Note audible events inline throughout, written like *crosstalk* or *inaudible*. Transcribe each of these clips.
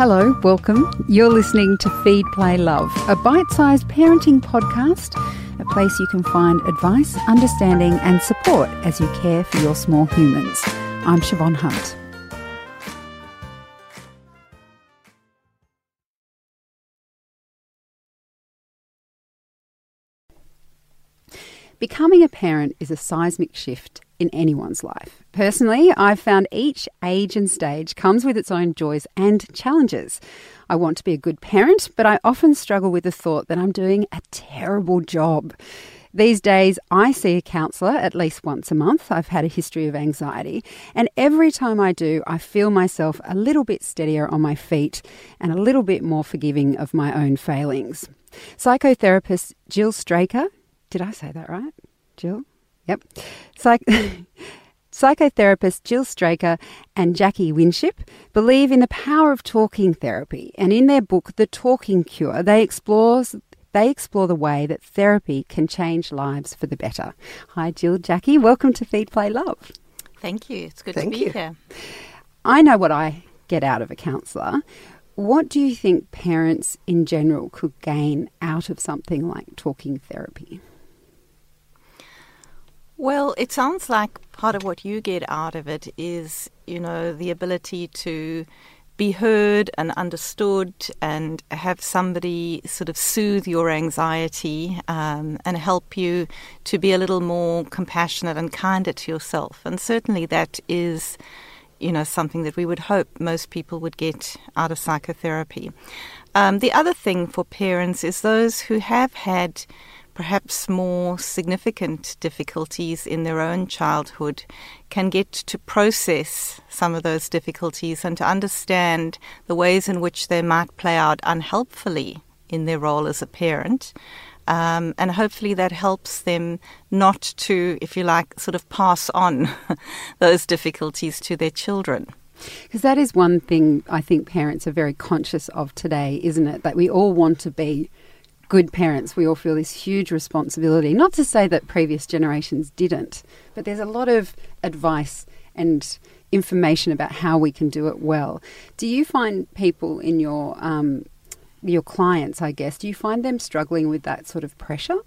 Hello, welcome. You're listening to Feed, Play, Love, a bite sized parenting podcast, a place you can find advice, understanding, and support as you care for your small humans. I'm Siobhan Hunt. Becoming a parent is a seismic shift in anyone's life. Personally, I've found each age and stage comes with its own joys and challenges. I want to be a good parent, but I often struggle with the thought that I'm doing a terrible job. These days, I see a counsellor at least once a month. I've had a history of anxiety, and every time I do, I feel myself a little bit steadier on my feet and a little bit more forgiving of my own failings. Psychotherapist Gill Straker, did I say that right? Gill? Yep. Psych- *laughs* Psychotherapist Gill Straker and Jacqui Winship believe in the power of talking therapy, and in their book, The Talking Cure, they explore they explore the way that therapy can change lives for the better. Hi, Gill, Jacqui, welcome to Feed, Play, Love. Thank you. It's good Thank to be you. here. I know what I get out of a counsellor. What do you think parents in general could gain out of something like talking therapy? Well, it sounds like part of what you get out of it is, you know, the ability to be heard and understood and have somebody sort of soothe your anxiety um, and help you to be a little more compassionate and kinder to yourself. And certainly that is, you know, something that we would hope most people would get out of psychotherapy. Um, the other thing for parents is those who have had perhaps more significant difficulties in their own childhood can get to process some of those difficulties and to understand the ways in which they might play out unhelpfully in their role as a parent. Um, and hopefully that helps them not to, if you like, sort of pass on *laughs* those difficulties to their children. Because that is one thing I think parents are very conscious of today, isn't it? That we all want to be good parents. We all feel this huge responsibility. Not to say that previous generations didn't, but there's a lot of advice and information about how we can do it well. Do you find people in your um, your clients, I guess, do you find them struggling with that sort of pressure?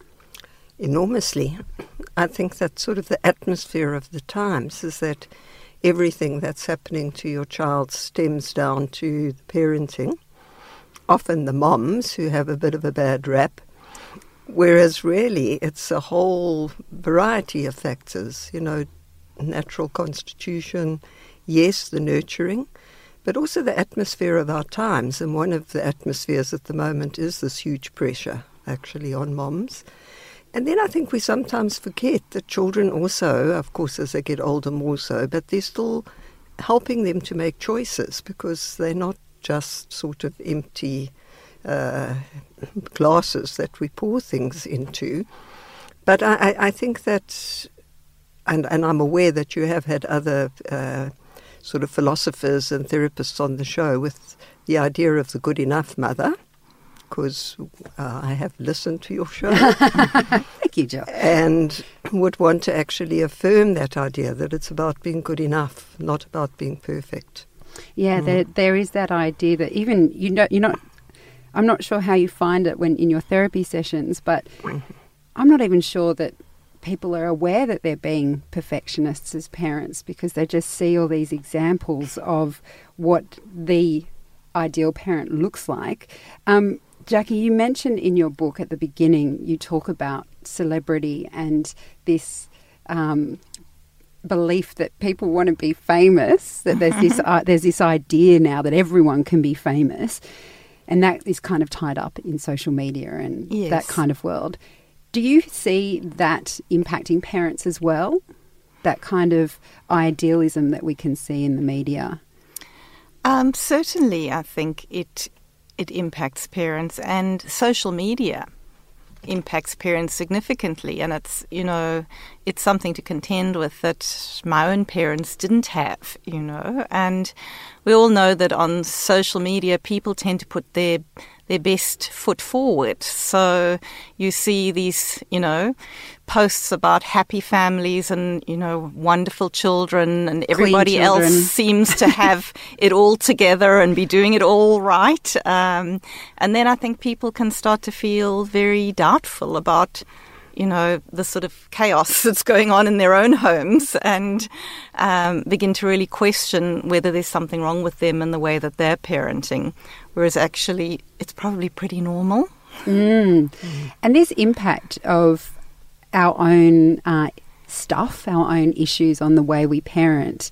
Enormously. I think that sort of the atmosphere of the times is that everything that's happening to your child stems down to the parenting. Often the moms who have a bit of a bad rap, whereas really it's a whole variety of factors, you know, natural constitution, yes, the nurturing, but also the atmosphere of our times. And one of the atmospheres at the moment is this huge pressure actually on moms. And then I think we sometimes forget that children also, of course, as they get older, more so, but they're still helping them to make choices because they're not just sort of empty uh, glasses that we pour things into. But I, I, I think that, and, and I'm aware that you have had other uh, sort of philosophers and therapists on the show with the idea of the good enough mother because uh, I have listened to your show. *laughs* Thank you, Gill. and would want to actually affirm that idea that it's about being good enough, not about being perfect. Yeah, Mm. there there is that idea that even you know you're not. I'm not sure how you find it when in your therapy sessions, but I'm not even sure that people are aware that they're being perfectionists as parents because they just see all these examples of what the ideal parent looks like. Um, Jacqui, you mentioned in your book at the beginning, you talk about celebrity and this um, belief that people want to be famous. That there's this uh, there's this idea now that everyone can be famous, and that is kind of tied up in social media and that kind of world. Do you see that impacting parents as well? That kind of idealism that we can see in the media. Um, certainly, I think it it impacts parents, and social media impacts parents significantly. And it's you know it's something to contend with that my own parents didn't have. You know, and we all know that on social media, people tend to put their their best foot forward. So you see these, you know, posts about happy families and, you know, wonderful children and everybody children. else *laughs* seems to have it all together and be doing it all right. Um, and then I think people can start to feel very doubtful about you know, the sort of chaos *laughs* that's going on in their own homes and um, begin to really question whether there's something wrong with them and the way that they're parenting, whereas actually it's probably pretty normal. Mm. And this impact of our own uh, stuff, our own issues on the way we parent,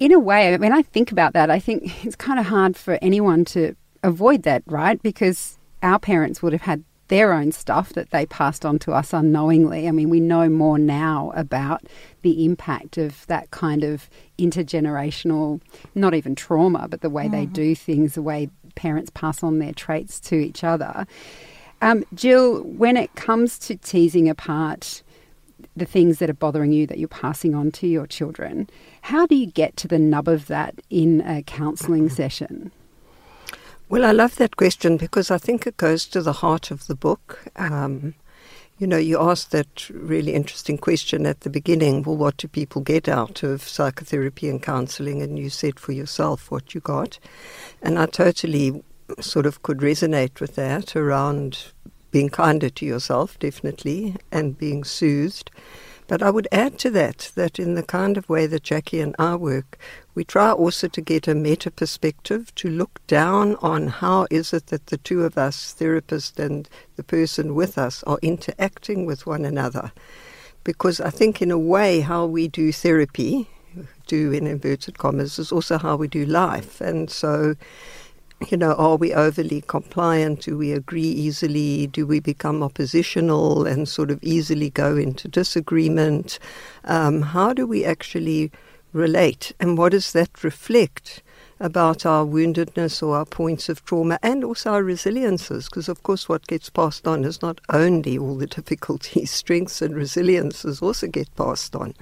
in a way, when I think about that, I think it's kind of hard for anyone to avoid that, right? Because our parents would have had their own stuff that they passed on to us unknowingly. I mean, we know more now about the impact of that kind of intergenerational, not even trauma, but the way mm-hmm. they do things, the way parents pass on their traits to each other. Um, Gill, when it comes to teasing apart the things that are bothering you that you're passing on to your children, how do you get to the nub of that in a counselling *laughs* session? Well, I love that question because I think it goes to the heart of the book. Um, you know, you asked that really interesting question at the beginning well, what do people get out of psychotherapy and counseling? And you said for yourself what you got. And I totally sort of could resonate with that around being kinder to yourself, definitely, and being soothed. But I would add to that that in the kind of way that Jacqui and I work, we try also to get a meta perspective to look down on how is it that the two of us, therapist and the person with us, are interacting with one another. Because I think, in a way, how we do therapy, do in inverted commas, is also how we do life. And so, you know, are we overly compliant? Do we agree easily? Do we become oppositional and sort of easily go into disagreement? Um, how do we actually relate, and what does that reflect about our woundedness or our points of trauma and also our resiliences? Because, of course, what gets passed on is not only all the *laughs* difficulties, strengths, and resiliences also get passed on.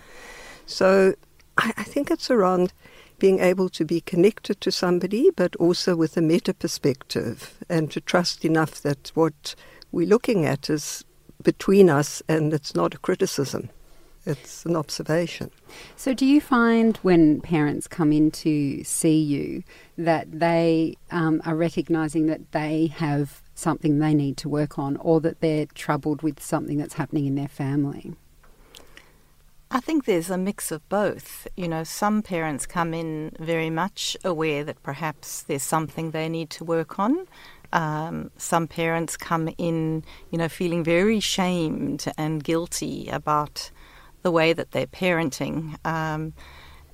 So, I, I think it's around being able to be connected to somebody, but also with a meta perspective, and to trust enough that what we're looking at is between us and it's not a criticism it's an observation. So, do you find when parents come in to see you that they um, are recognizing that they have something they need to work on or that they're troubled with something that's happening in their family? I think there's a mix of both. You know, some parents come in very much aware that perhaps there's something they need to work on. Um, some parents come in, you know, feeling very shamed and guilty about the way that they're parenting. Um,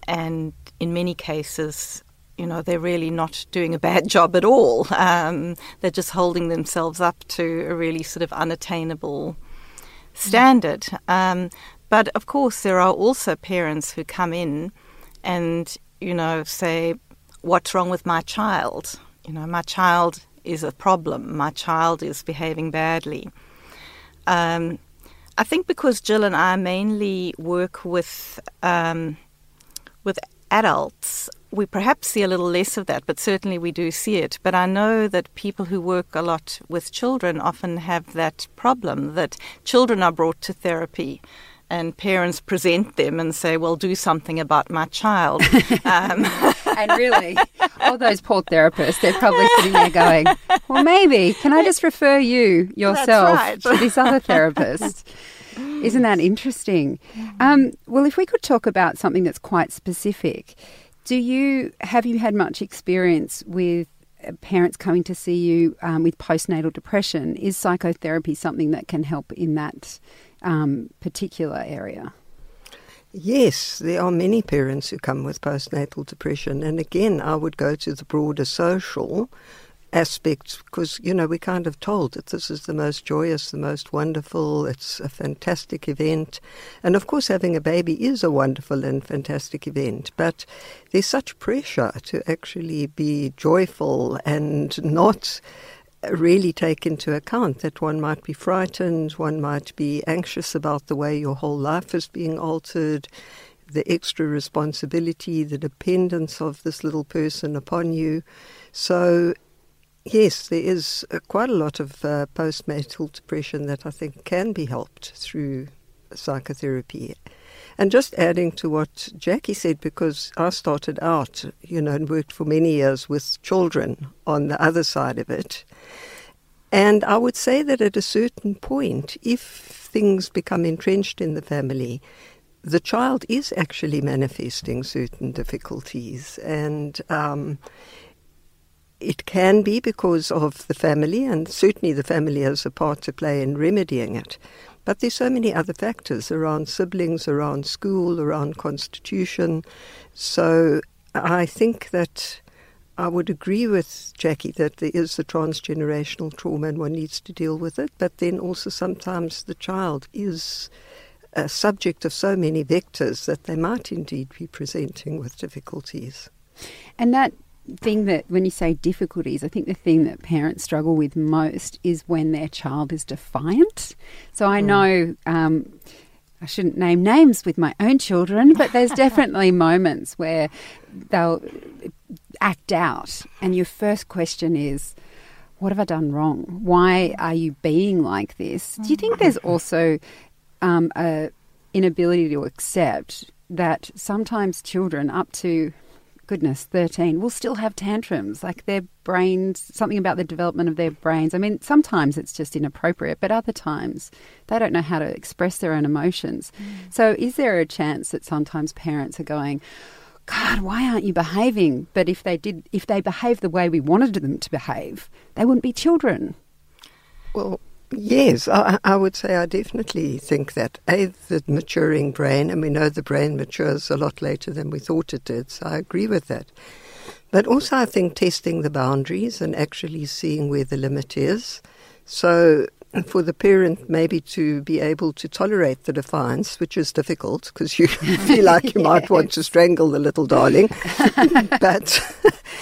and in many cases, you know, they're really not doing a bad *laughs* job at all. Um, they're just holding themselves up to a really sort of unattainable standard. Um, but of course, there are also parents who come in and, you know, say, What's wrong with my child? You know, my child is a problem. My child is behaving badly. Um, I think because Gill and I mainly work with um, with adults, we perhaps see a little less of that, but certainly we do see it. But I know that people who work a lot with children often have that problem that children are brought to therapy and parents present them and say, "Well, do something about my child." *laughs* um. *laughs* and really, all those poor therapists, they're probably sitting there going, "Well, maybe can I just refer you yourself right. to this other therapist?" Isn't that interesting? Um, well, if we could talk about something that's quite specific, do you have you had much experience with uh, parents coming to see you um, with postnatal depression? Is psychotherapy something that can help in that um, particular area? Yes, there are many parents who come with postnatal depression. And again, I would go to the broader social aspects because, you know, we're kind of told that this is the most joyous, the most wonderful, it's a fantastic event. And of course, having a baby is a wonderful and fantastic event, but there's such pressure to actually be joyful and not really take into account that one might be frightened, one might be anxious about the way your whole life is being altered, the extra responsibility, the dependence of this little person upon you. So Yes, there is uh, quite a lot of uh, postnatal depression that I think can be helped through psychotherapy. And just adding to what Jacqui said, because I started out, you know, and worked for many years with children on the other side of it. And I would say that at a certain point, if things become entrenched in the family, the child is actually manifesting certain difficulties. And um, it can be because of the family, and certainly the family has a part to play in remedying it. But there's so many other factors around siblings, around school, around constitution. So I think that I would agree with Jacqui that there is a transgenerational trauma and one needs to deal with it. But then also sometimes the child is a subject of so many vectors that they might indeed be presenting with difficulties. And that thing that when you say difficulties, I think the thing that parents struggle with most is when their child is defiant. So I mm. know um, I shouldn't name names with my own children, but there's *laughs* definitely moments where they'll act out, and your first question is, "What have I done wrong? Why are you being like this?" Do you think there's mm. also um, a inability to accept that sometimes children up to goodness, 13, will still have tantrums. Like their brains, something about the development of their brains. I mean, sometimes it's just inappropriate, but other times they don't know how to express their own emotions. Mm. So, is there a chance that sometimes parents are going, God, why aren't you behaving? But if they did, if they behaved the way we wanted them to behave, they wouldn't be children. Well, Yes, I, I, would say I definitely think that. A, the maturing brain, and we know the brain matures a lot later than we thought it did, so I agree with that. But also, I think testing the boundaries and actually seeing where the limit is. So, for the parent maybe to be able to tolerate the defiance, which is difficult because you *laughs* feel like you might want to strangle the little darling. *laughs* but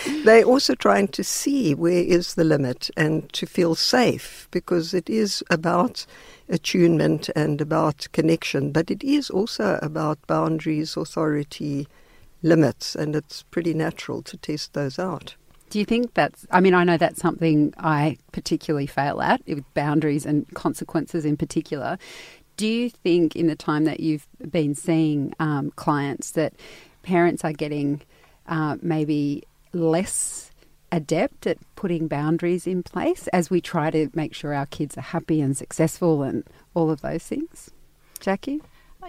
*laughs* they're also trying to see where is the limit and to feel safe because it is about attunement and about connection, but it is also about boundaries, authority, limits, and it's pretty natural to test those out. Do you think that's, I mean, I know that's something I particularly fail at, with boundaries and consequences in particular. Do you think in the time that you've been seeing um, clients that parents are getting uh, maybe less adept at putting boundaries in place as we try to make sure our kids are happy and successful and all of those things? Jacqui?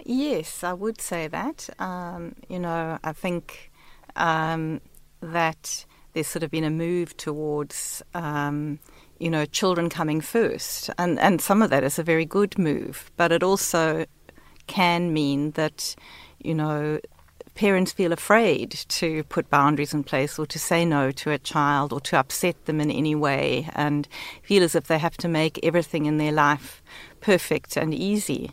Yes, I would say that. Um, you know, I think um, that there's sort of been a move towards, um, you know, children coming first. And, and some of that is a very good move, but it also can mean that, you know, parents feel afraid to put boundaries in place or to say no to a child or to upset them in any way and feel as if they have to make everything in their life perfect and easy.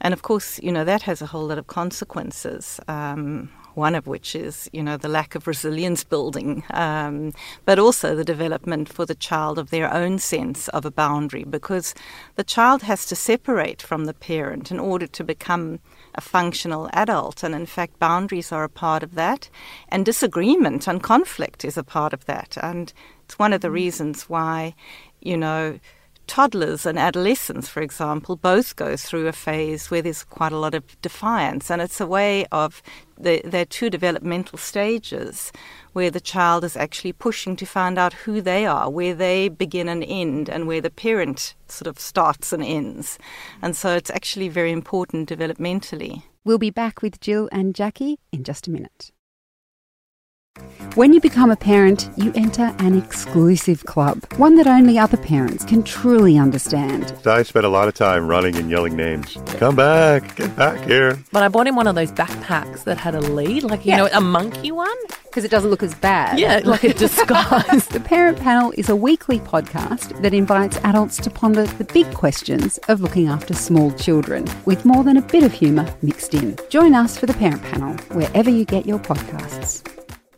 And of course, you know, that has a whole lot of consequences. Um, one of which is, you know, the lack of resilience building, um, but also the development for the child of their own sense of a boundary, because the child has to separate from the parent in order to become a functional adult. And in fact, boundaries are a part of that, and disagreement and conflict is a part of that. And it's one of the reasons why, you know, toddlers and adolescents, for example, both go through a phase where there's quite a lot of defiance, and it's a way of the, their two developmental stages where the child is actually pushing to find out who they are, where they begin and end, and where the parent sort of starts and ends. And so it's actually very important developmentally. We'll be back with Gill and Jacqui in just a minute. When you become a parent, you enter an exclusive club, one that only other parents can truly understand. I spent a lot of time running and yelling names. Come back, get back here. But I bought him one of those backpacks that had a lead, like, you yeah. know, a monkey one. Because it doesn't look as bad. Yeah, like a *laughs* disguise. the Parent Panel is a weekly podcast that invites adults to ponder the big questions of looking after small children, with more than a bit of humour mixed in. Join us for the Parent Panel, wherever you get your podcasts.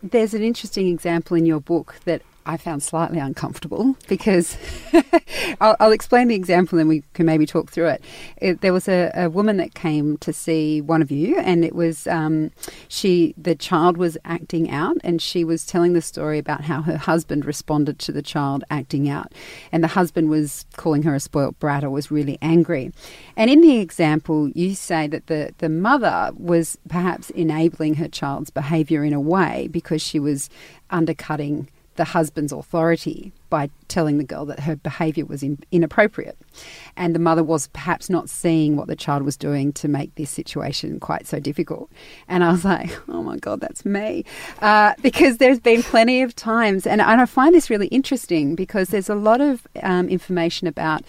There's an interesting example in your book that I found slightly uncomfortable because *laughs* I'll, I'll, explain the example and we can maybe talk through it. it there was a, a, woman that came to see one of you, and it was um, she. The child was acting out, and she was telling the story about how her husband responded to the child acting out, and the husband was calling her a spoilt brat or was really angry. And in the example, you say that the the mother was perhaps enabling her child's behaviour in a way because she was undercutting the husband's authority by telling the girl that her behaviour was in, inappropriate. And the mother was perhaps not seeing what the child was doing to make this situation quite so difficult. And I was *laughs* like, oh my God, that's me. Uh, because there's been plenty of times, and, and I find this really interesting because there's a lot of um, information about.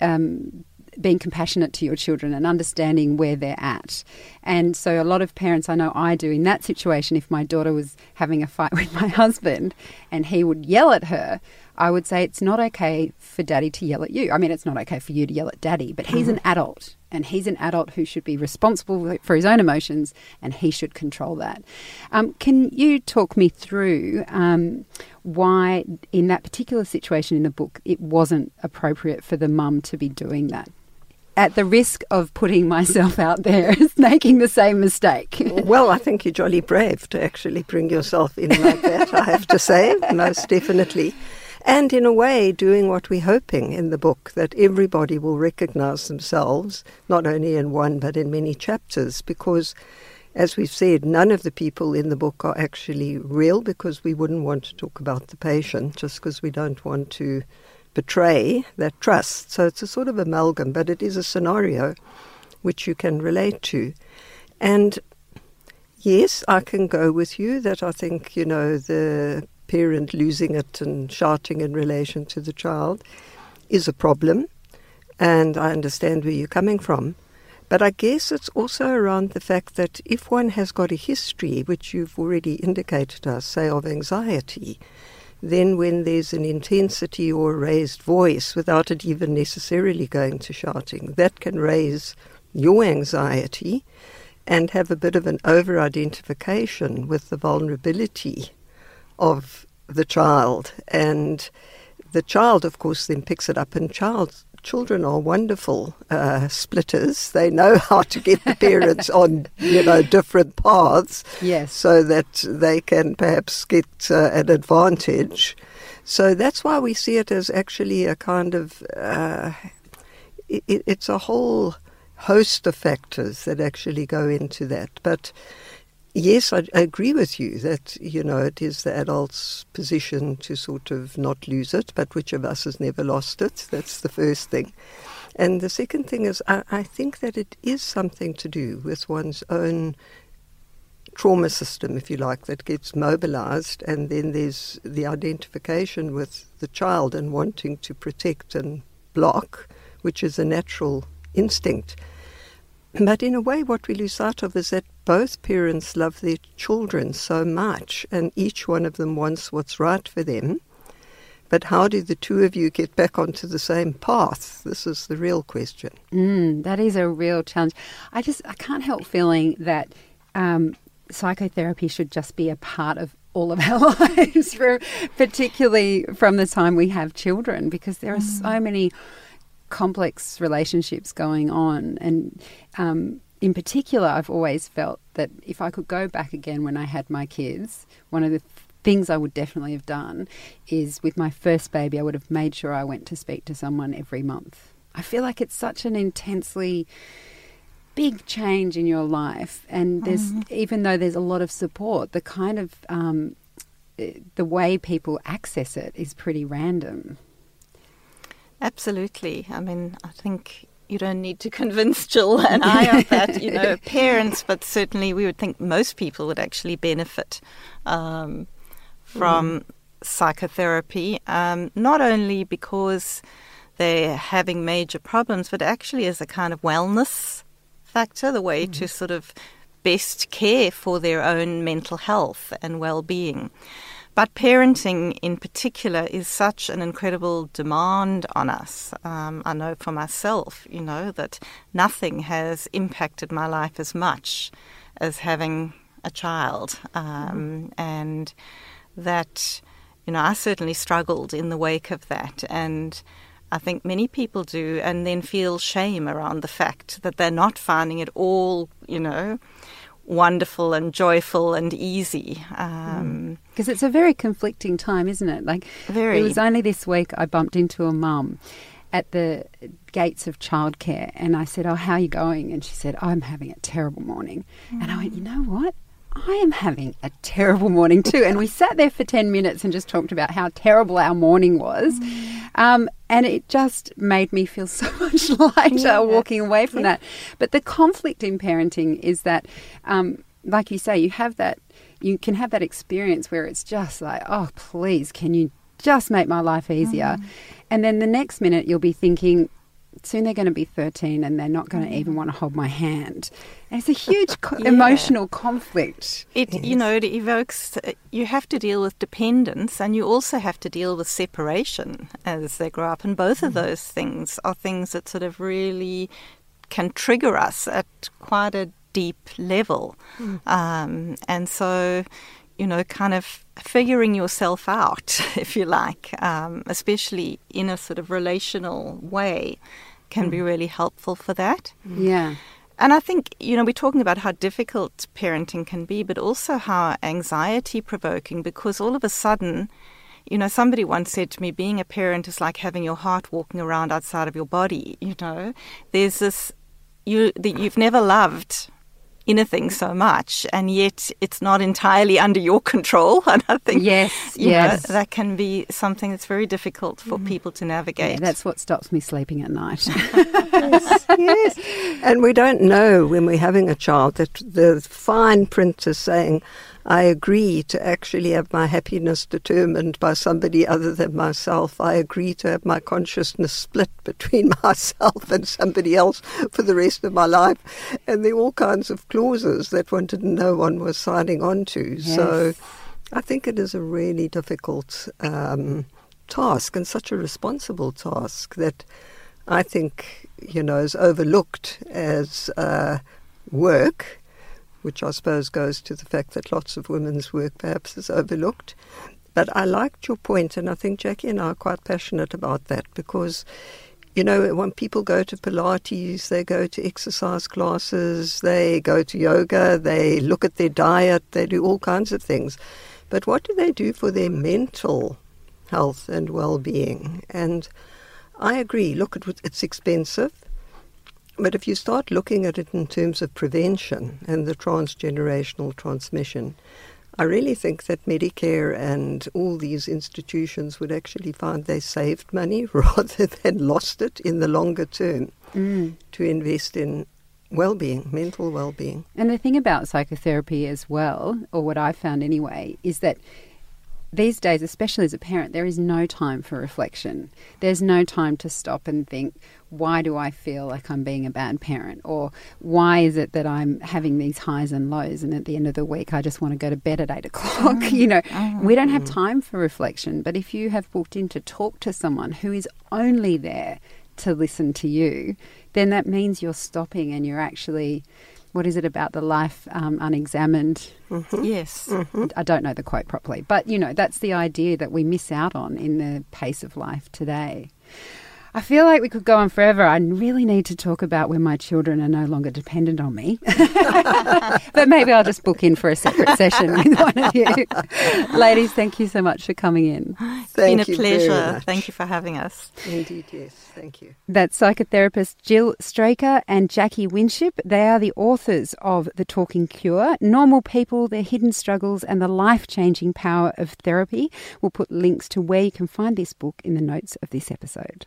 Um, being compassionate to your children and understanding where they're at. And so, a lot of parents, I know I do, in that situation, if my daughter was having a fight *laughs* with my husband and he would yell at her, I would say it's not okay for daddy to yell at you. I mean, it's not okay for you to yell at daddy, but he's an mm-hmm. adult and he's an adult who should be responsible for his own emotions and he should control that. Um, can you talk me through um, why, in that particular situation in the book, it wasn't appropriate for the mum to be doing that? At the risk of putting myself out there as *laughs* making the same mistake. *laughs* well, I think you're jolly brave to actually bring yourself in like that, I have to say, most definitely. And in a way, doing what we're hoping in the book that everybody will recognize themselves, not only in one but in many chapters, because as we've said, none of the people in the book are actually real because we wouldn't want to talk about the patient just because we don't want to betray that trust. So it's a sort of amalgam, but it is a scenario which you can relate to. And yes, I can go with you that I think, you know, the parent losing it and shouting in relation to the child is a problem. And I understand where you're coming from. But I guess it's also around the fact that if one has got a history, which you've already indicated us, say, of anxiety, then, when there's an intensity or raised voice without it even necessarily going to shouting, that can raise your anxiety and have a bit of an over identification with the vulnerability of the child. And the child, of course, then picks it up, and child children are wonderful uh, splitters. They know *laughs* how to get the parents on, you know, different paths. Yes. So that they can perhaps get uh, an advantage. So that's why we see it as actually a kind of, uh, it, it's a whole host of factors that actually go into that. But Yes, I, agree with you that, you know, it is the adult's position to sort of not lose it, but which of us has never lost it? That's the first thing. And the second thing is, I, I think that it is something to do with one's own trauma system, if you like, that gets mobilized, and then there's the identification with the child and wanting to protect and block, which is a natural instinct. But in a way, what we lose sight of is that both parents love their children so much, and each one of them wants what's right for them. But how do the two of you get back onto the same path? This is the real question. Mm, that is a real challenge. I just I can't help feeling that um, psychotherapy should just be a part of all of *laughs* our lives, for, particularly from the time we have children, because there are mm. so many complex relationships going on. And um, in particular, I've always felt that if I could go back again when I had my kids, one of the things I would definitely have done is with my first baby, I would have made sure I went to speak to someone every month. I feel like it's such an intensely big change in your life, and there's mm. even though there's a lot of support, the kind of um, the way people access it is pretty random. Absolutely. I mean, I think you don't need to *laughs* convince Gill and I of *laughs* that, you know, parents, but certainly we would think most people would actually benefit um, from mm. psychotherapy, um, not only because they're having major problems, but actually as a kind of wellness factor, the way mm. to sort of best care for their own mental health and well being. But parenting in particular is such an incredible demand on us. Um, I know for myself, you know, that nothing has impacted my life as much as having a child. Um, mm-hmm. And that you know, I certainly struggled in the wake of that. And I think many people do, and then feel shame around the fact that they're not finding it all, you know, wonderful and joyful and easy. Um, Because it's a very conflicting time, isn't it? Like, Very. It was only this week I bumped into a mum at the gates of childcare and I said, Oh, how are you going? And she said, I'm having a terrible morning. And I went, You know what? I am having a terrible morning too. And we sat there for 10 minutes and just talked about how terrible our morning was. Um, and it just made me feel *laughs* so much lighter walking away from that. But the conflict in parenting is that, um, like you say, you have that, you can have that experience where it's just like, oh, please, can you just make my life easier? And then the next minute you'll be thinking, soon they're going to be 13 and they're not going to even want to hold my hand. And it's a huge co- *laughs* Yeah. emotional conflict. It you know it evokes. You have to deal with dependence, and you also have to deal with separation as they grow up. And both of those things are things that sort of really can trigger us at quite a deep level. Um, and so, you know, kind of figuring yourself out, *laughs* if you like, um, especially in a sort of relational way, can be mm. really helpful for that. Mm. Yeah. And I think, you know, we're talking about how difficult parenting can be, but also how anxiety provoking because all of a sudden, you know, somebody once said to me, being a parent is like having your heart walking around outside of your body, you know. There's this, you, that you've never loved anything so much, and yet it's not entirely under your control. *laughs* And I think, Yes, you know, yes. that can be something that's very difficult for mm-hmm. people to Yeah, navigate. that's what stops me sleeping at night. *laughs* yes. And we don't know when we're having a child that the fine print is saying, I agree to actually have my happiness determined by somebody other than myself. I agree to have my consciousness split *laughs* between myself and somebody else for the rest of my life. And there are all kinds of clauses that one didn't know one was signing on to. So I think it is a really difficult um, task and such a responsible task that I think, you know, is overlooked as uh, work, which I suppose goes to the fact that lots of women's work perhaps is overlooked. But I liked your point, and I think Jacqui and I are quite passionate about that because, you know, when people go to Pilates, they go to exercise classes, they go to yoga, they look at their diet, they do all kinds of things. But what do they do for their mental health and well being? And I agree, look, it's expensive. But if you start looking at it in terms of prevention and the transgenerational transmission, I really think that Medicare and all these institutions would actually find they saved money *laughs* rather than lost it in the longer term mm. to invest in well being, mental well being. And the thing about psychotherapy as well, or what I found anyway, is that these days, especially as a parent, there is no time for reflection. There's no time to stop and think, why do I feel like I'm being a bad parent? Or why is it that I'm having these highs and lows? And at the end of the week, I just want to go to bed at eight o'clock. *laughs* you know, we don't have time for reflection. But if you have booked in to talk to someone who is only there to listen to you, then that means you're stopping and you're actually, what is it about the life um, unexamined? yes. I don't know the quote properly, but you know, that's the idea that we miss out on in the pace of life today. I feel like we could go on forever. I really need to talk about when my children are no longer dependent on me. *laughs* but maybe I'll just book in for a separate session with one of you. *laughs* Ladies, thank you so much for coming in. It's Thank been a you very pleasure. much. Thank you for having us. Indeed, yes. Thank you. That's psychotherapist Gill Straker and Jacqui Winship. They are the authors of The Talking Cure Normal People, Their Hidden Struggles, and the Life Changing Power of Therapy. We'll put links to where you can find this book in the notes of this episode.